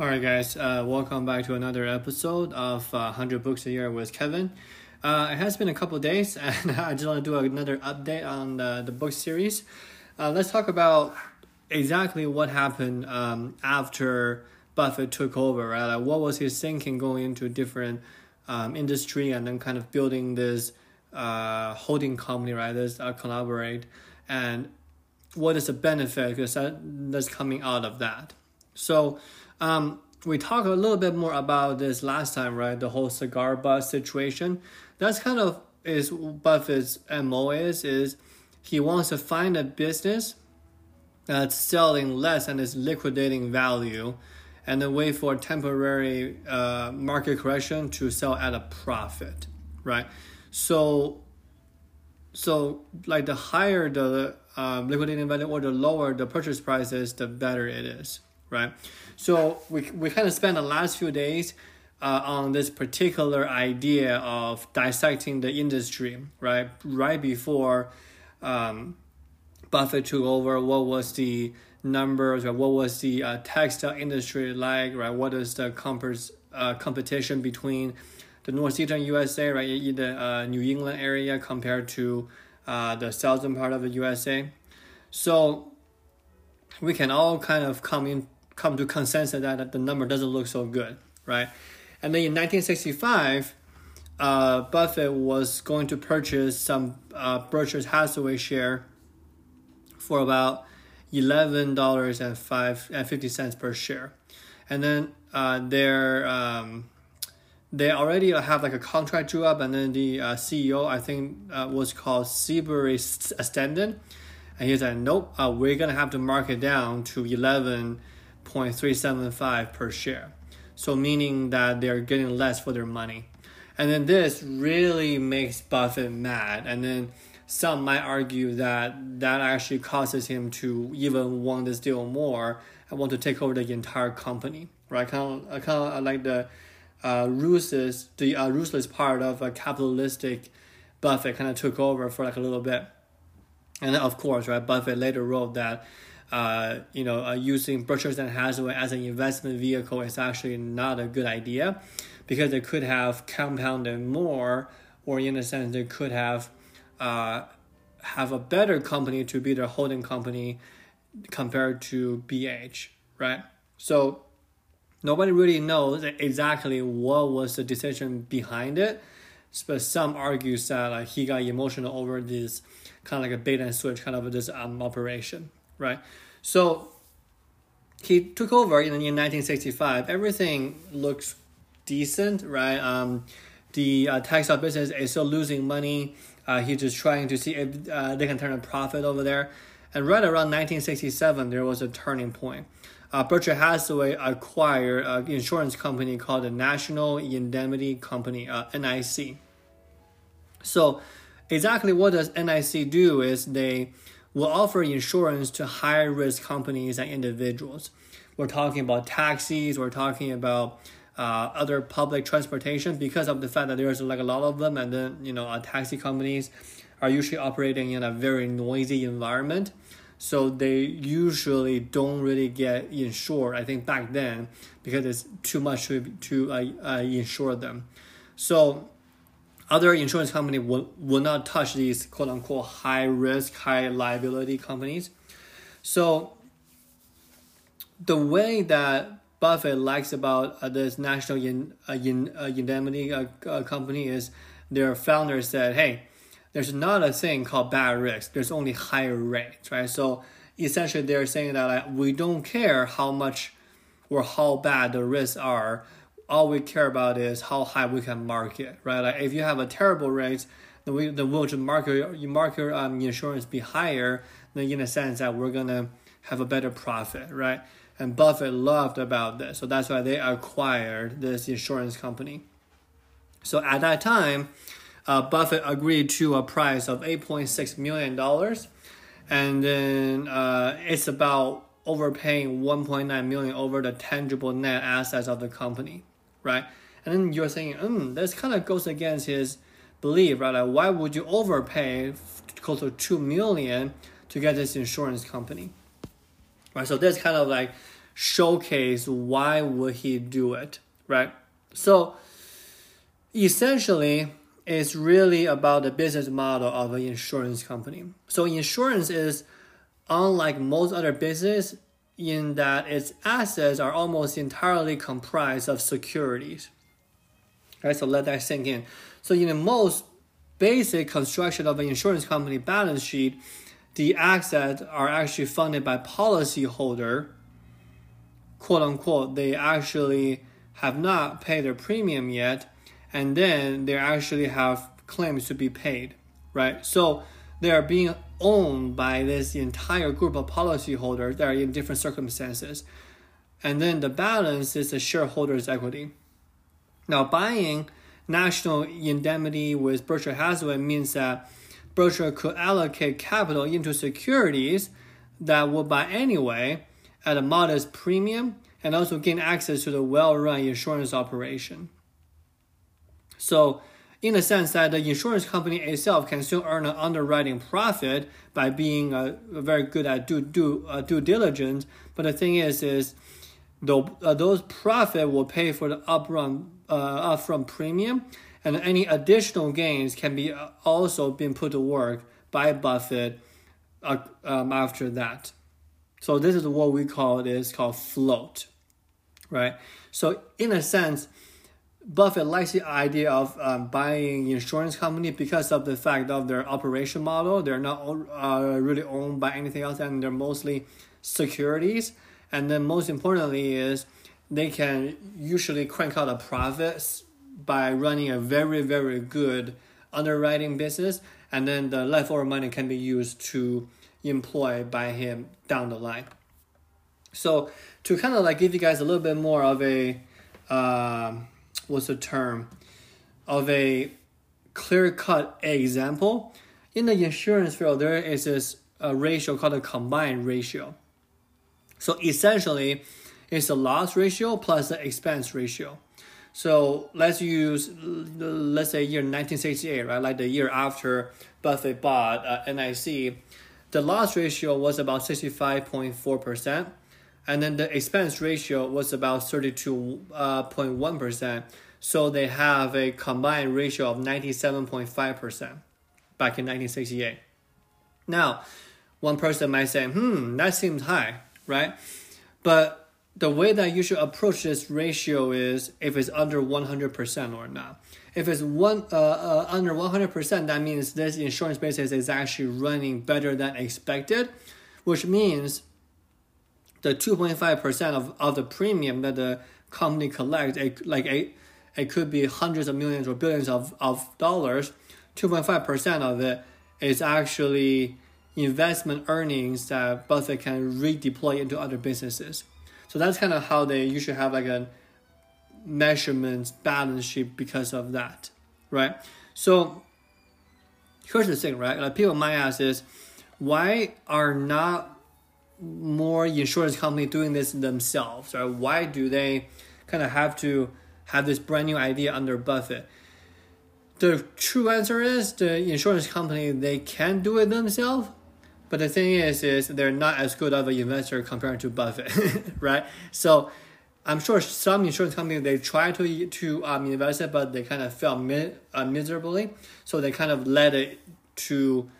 All right, guys, uh, welcome back to another episode of uh, 100 Books a Year with Kevin. Uh, it has been a couple days, and I just want to do another update on the, the book series. Uh, let's talk about exactly what happened um, after Buffett took over, right? Like what was his thinking going into different um, industry and then kind of building this uh, holding company, right? This uh, collaborate, and what is the benefit that's coming out of that. So um, we talked a little bit more about this last time, right? The whole cigar butt situation. That's kind of is Buffett's mo is is he wants to find a business that's selling less and is liquidating value, and then wait for a temporary uh, market correction to sell at a profit, right? So, so like the higher the um, liquidating value or the lower the purchase price is, the better it is, right? So we, we kind of spent the last few days uh, on this particular idea of dissecting the industry, right? Right before um, Buffett took over, what was the numbers, right? what was the uh, textile industry like, right? What is the compers, uh, competition between the northeastern USA, right, in the uh, New England area compared to uh, the southern part of the USA? So we can all kind of come in come to consensus that the number doesn't look so good, right? And then in 1965, uh, Buffett was going to purchase some uh, Berkshire Hathaway share for about eleven dollars and five and fifty cents per share, and then uh, they're um, they already have like a contract drew up, and then the uh, CEO I think uh, was called Seabury Stanton, and he's like, nope, uh, we're gonna have to mark it down to eleven 0.375 per share. So meaning that they're getting less for their money. And then this really makes Buffett mad. And then some might argue that that actually causes him to even want this deal more and want to take over the entire company, right? Kind of, kind of like the uh, ruthless, the uh, ruthless part of a capitalistic Buffett kind of took over for like a little bit. And then, of course, right, Buffett later wrote that uh, you know, uh, using Berkshire and Hathaway as an investment vehicle is actually not a good idea because it could have compounded more, or in a sense, it could have uh, have a better company to be their holding company compared to BH, right? So nobody really knows exactly what was the decision behind it, but some argue that like, he got emotional over this kind of like a bait and switch kind of this um, operation right? So he took over in, in 1965. Everything looks decent, right? Um, the uh, textile business is still losing money. Uh, he's just trying to see if uh, they can turn a profit over there. And right around 1967, there was a turning point. Uh, Berkshire Hathaway acquired an insurance company called the National Indemnity Company, uh, NIC. So, exactly what does NIC do is they will offer insurance to high risk companies and individuals. We're talking about taxis, we're talking about uh, other public transportation because of the fact that there's like a lot of them, and then you know, uh, taxi companies are usually operating in a very noisy environment. So they usually don't really get insured. I think back then because it's too much to to uh, uh, insure them. So other insurance company will, will not touch these quote unquote high risk, high liability companies. So the way that Buffett likes about uh, this national in, uh, in, uh, indemnity uh, uh, company is their founder said, hey, there's not a thing called bad risk. There's only higher rates, right? So essentially, they're saying that like, we don't care how much or how bad the risks are all we care about is how high we can market, right? Like if you have a terrible rate, then we then we'll just market you market um insurance be higher, then in a sense that we're gonna have a better profit, right? And Buffett loved about this, so that's why they acquired this insurance company. So at that time, uh, Buffett agreed to a price of eight point six million dollars, and then uh, it's about overpaying 1.9 million over the tangible net assets of the company right? And then you're saying, hmm, this kind of goes against his belief, right? Like, why would you overpay close to two million to get this insurance company, right? So this kind of like showcase why would he do it, right? So essentially, it's really about the business model of an insurance company. So insurance is unlike most other business in that its assets are almost entirely comprised of securities. Right, so let that sink in. So in the most basic construction of an insurance company balance sheet, the assets are actually funded by policyholder, quote unquote. They actually have not paid their premium yet, and then they actually have claims to be paid, right? So they are being owned by this entire group of policyholders that are in different circumstances. And then the balance is the shareholders' equity. Now, buying national indemnity with Berkshire Hathaway means that Berkshire could allocate capital into securities that would buy anyway at a modest premium and also gain access to the well run insurance operation. So, in the sense that the insurance company itself can still earn an underwriting profit by being uh, very good at due, due, uh, due diligence. But the thing is, is the, uh, those profit will pay for the upfront, uh, upfront premium, and any additional gains can be uh, also been put to work by Buffett uh, um, after that. So this is what we call this called float, right? So in a sense, Buffett likes the idea of um, buying insurance company because of the fact of their operation model. They're not uh, really owned by anything else, and they're mostly securities. And then most importantly is they can usually crank out a profit by running a very very good underwriting business, and then the leftover money can be used to employ by him down the line. So to kind of like give you guys a little bit more of a um, what's the term of a clear cut example. In the insurance field, there is this a ratio called a combined ratio. So essentially, it's the loss ratio plus the expense ratio. So let's use, let's say year 1968, right? Like the year after Buffett bought uh, NIC, the loss ratio was about 65.4%, and then the expense ratio was about 32.1%. Uh, so they have a combined ratio of 97.5% back in 1968. Now, one person might say, hmm, that seems high, right? But the way that you should approach this ratio is if it's under 100% or not. If it's one uh, uh, under 100%, that means this insurance business is actually running better than expected, which means the 2.5% of, of the premium that the company collects, it, like a, it could be hundreds of millions or billions of, of dollars, 2.5% of it is actually investment earnings that Buffett can redeploy into other businesses. So that's kind of how they usually have like a measurement balance sheet because of that, right? So here's the thing, right? Like people might ask is why are not more insurance companies doing this themselves? Right? Why do they kind of have to have this brand new idea under Buffett? The true answer is the insurance company they can do it themselves, but the thing is, is they're not as good of an investor compared to Buffett, right? So I'm sure some insurance companies they try to to um, invest it, but they kind of fail mi- uh, miserably. So they kind of let it to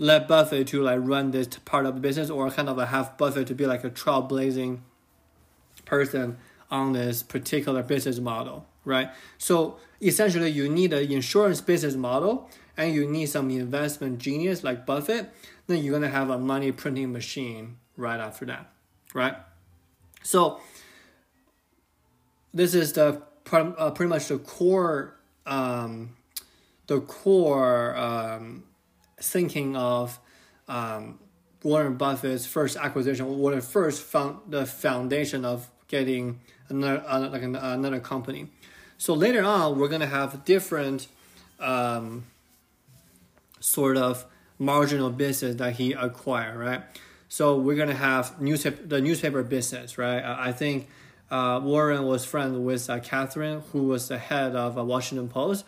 let Buffett to like run this part of the business, or kind of have Buffett to be like a trailblazing person on this particular business model, right? So essentially, you need an insurance business model and you need some investment genius like Buffett. Then you're gonna have a money printing machine right after that, right? So this is the uh, pretty much the core, um, the core um, thinking of um, Warren Buffett's first acquisition, or the first found the foundation of getting another uh, like an, another company. So later on, we're gonna have different um, sort of marginal business that he acquired, right? So we're gonna have newspaper the newspaper business, right? I think uh, Warren was friends with uh, Katharine, who was the head of uh, Washington Post,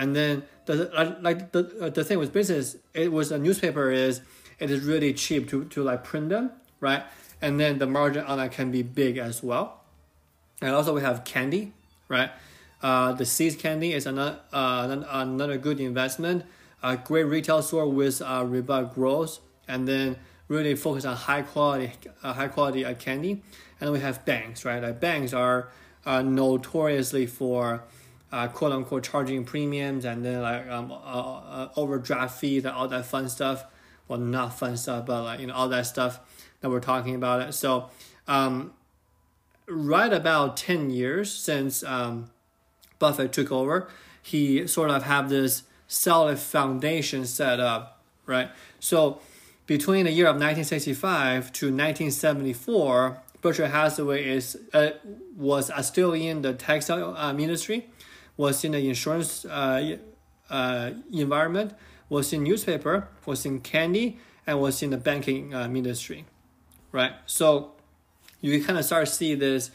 and then the like the uh, the thing with business, it was a newspaper is it is really cheap to to like print them, right? and then the margin on that can be big as well. And also we have candy, right? Uh, the See's Candy is another uh, another good investment. A great retail store with uh, robust growth, and then really focus on high quality uh, high quality uh, candy. And we have banks, right? Like banks are uh, notoriously for uh, quote unquote charging premiums and then like um, uh, uh, overdraft fees and all that fun stuff. Well, not fun stuff, but like you know all that stuff that we're talking about. It. So, um, right about ten years since um, Buffett took over, he sort of have this solid foundation set up, right? So between the year of 1965 to 1974, Berkshire Hathaway is uh, was uh, still in the textile um, industry, was in the insurance uh, uh, environment, was in newspaper, was in candy, and was in the banking um, industry, right? So you kind of start to see this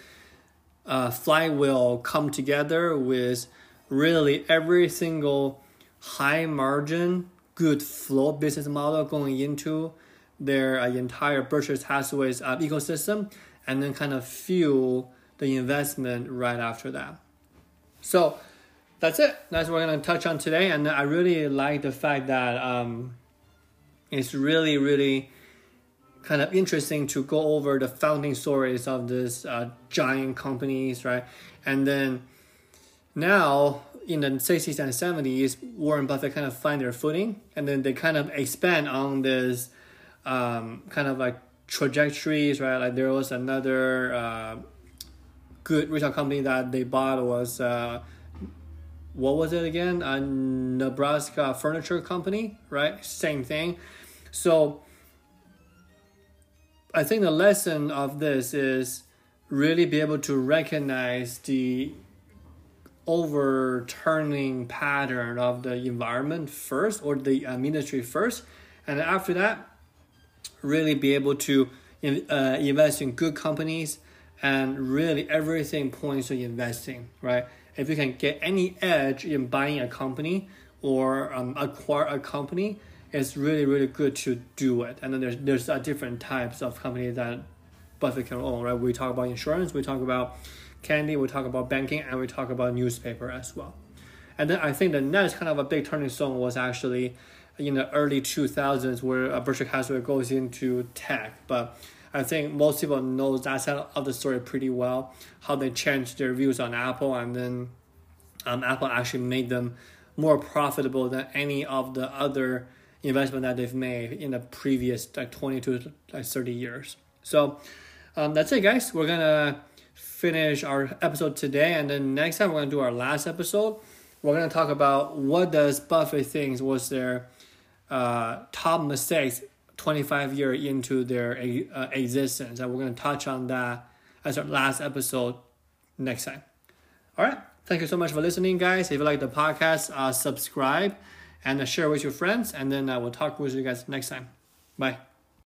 uh, flywheel come together with really every single high margin, good flow business model going into their uh, entire Berkshire Hathaway's uh, ecosystem, and then kind of fuel the investment right after that. So that's it. That's what we're gonna touch on today, and I really like the fact that um, it's really, really kind of interesting to go over the founding stories of this uh, giant companies, right? And then now in the 60s and 70s, Warren Buffett kind of find their footing, and then they kind of expand on this um, kind of like trajectories, right? Like there was another uh, good retail company that they bought was uh, what was it again? A Nebraska Furniture Company, right? Same thing. So I think the lesson of this is really be able to recognize the overturning pattern of the environment first or the uh, industry first and after that really be able to uh, invest in good companies and really everything points to investing right if you can get any edge in buying a company or um, acquire a company it's really really good to do it and then there's there's uh, different types of companies that buffett can own right we talk about insurance we talk about candy, we talk about banking, and we talk about newspaper as well. And then I think the next kind of a big turning stone was actually in the early 2000s where uh, Berkshire Hathaway goes into tech. But I think most people know that side of the story pretty well, how they changed their views on Apple, and then um, Apple actually made them more profitable than any of the other investment that they've made in the previous like 20 to like 30 years. So um, that's it, guys. We're gonna finish our episode today, and then next time we're gonna do our last episode. We're gonna talk about what does Buffett thinks was their uh, top mistakes 25 years into their uh, existence, and we're gonna touch on that as our last episode next time. All right, thank you so much for listening, guys. If you like the podcast, uh, subscribe and share with your friends, and then I will talk with you guys next time. Bye.